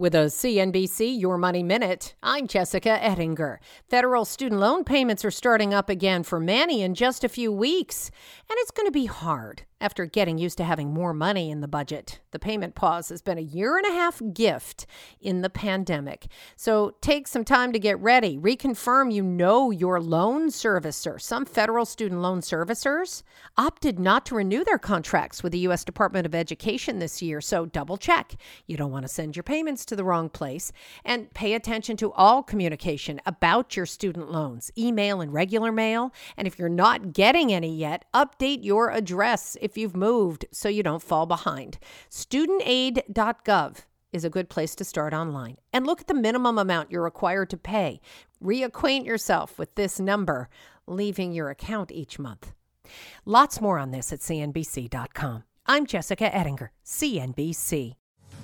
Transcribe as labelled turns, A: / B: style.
A: With a CNBC Your Money Minute, I'm Jessica Ettinger. Federal student loan payments are starting up again for many in just a few weeks, and it's going to be hard after getting used to having more money in the budget. The payment pause has been a year and a half gift in the pandemic. So take some time to get ready. Reconfirm you know your loan servicer. Some federal student loan servicers opted not to renew their contracts with the U.S. Department of Education this year. So double check. You don't want to send your payments to the wrong place. And pay attention to all communication about your student loans, email and regular mail. And if you're not getting any yet, update your address if you've moved so you don't fall behind. Studentaid.gov is a good place to start online. And look at the minimum amount you're required to pay. Reacquaint yourself with this number, leaving your account each month. Lots more on this at CNBC.com. I'm Jessica Ettinger, CNBC.